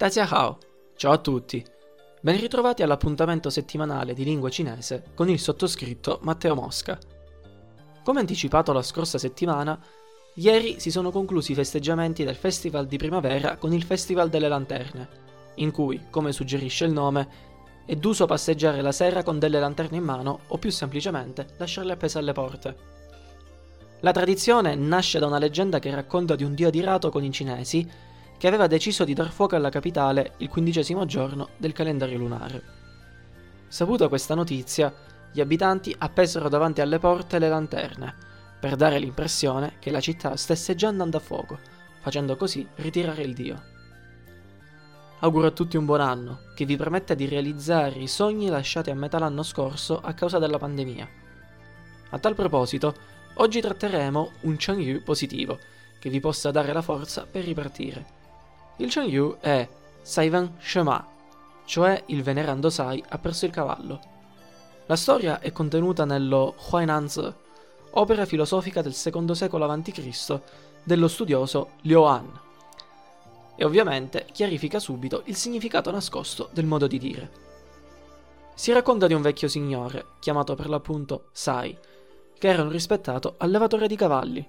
Dajiahao, ciao a tutti. Ben ritrovati all'appuntamento settimanale di lingua cinese con il sottoscritto Matteo Mosca. Come anticipato la scorsa settimana, ieri si sono conclusi i festeggiamenti del Festival di Primavera con il Festival delle Lanterne, in cui, come suggerisce il nome, è d'uso passeggiare la sera con delle lanterne in mano o più semplicemente lasciarle appese alle porte. La tradizione nasce da una leggenda che racconta di un dio adirato con i cinesi che aveva deciso di dar fuoco alla capitale il quindicesimo giorno del calendario lunare. Saputa questa notizia, gli abitanti appesero davanti alle porte le lanterne, per dare l'impressione che la città stesse già andando a fuoco, facendo così ritirare il dio. Auguro a tutti un buon anno, che vi permetta di realizzare i sogni lasciati a metà l'anno scorso a causa della pandemia. A tal proposito, oggi tratteremo un Changyu positivo, che vi possa dare la forza per ripartire. Il Changyu è Saivan Shema, cioè il venerando Sai ha perso il cavallo. La storia è contenuta nello Huainanzi, opera filosofica del secondo secolo a.C. dello studioso Liu An. E ovviamente chiarifica subito il significato nascosto del modo di dire. Si racconta di un vecchio signore, chiamato per l'appunto Sai, che era un rispettato allevatore di cavalli.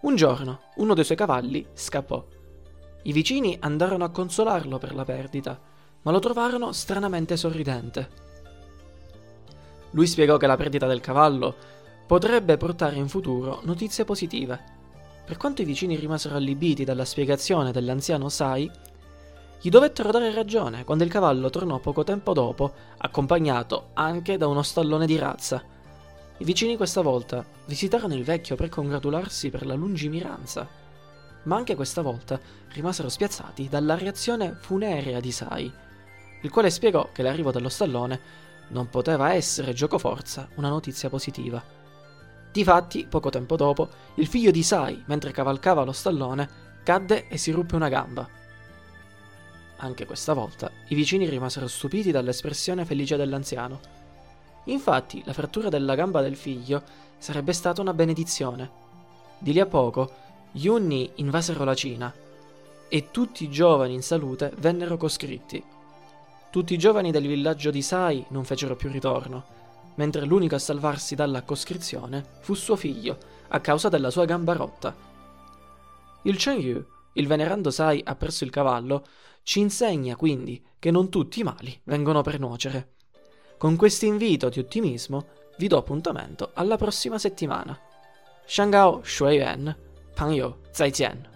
Un giorno uno dei suoi cavalli scappò i vicini andarono a consolarlo per la perdita, ma lo trovarono stranamente sorridente. Lui spiegò che la perdita del cavallo potrebbe portare in futuro notizie positive. Per quanto i vicini rimasero allibiti dalla spiegazione dell'anziano Sai, gli dovettero dare ragione quando il cavallo tornò poco tempo dopo, accompagnato anche da uno stallone di razza. I vicini questa volta visitarono il vecchio per congratularsi per la lungimiranza ma anche questa volta rimasero spiazzati dalla reazione funerea di Sai, il quale spiegò che l'arrivo dello stallone non poteva essere giocoforza una notizia positiva. Difatti, poco tempo dopo, il figlio di Sai, mentre cavalcava lo stallone, cadde e si ruppe una gamba. Anche questa volta i vicini rimasero stupiti dall'espressione felice dell'anziano. Infatti, la frattura della gamba del figlio sarebbe stata una benedizione. Di lì a poco, gli Unni invasero la Cina e tutti i giovani in salute vennero coscritti. Tutti i giovani del villaggio di Sai non fecero più ritorno, mentre l'unico a salvarsi dalla coscrizione fu suo figlio, a causa della sua gamba rotta. Il Chen Yu, il venerando Sai ha perso il cavallo, ci insegna quindi che non tutti i mali vengono per nuocere. Con questo invito di ottimismo vi do appuntamento alla prossima settimana. Shangao Shuiyan 朋友，再见。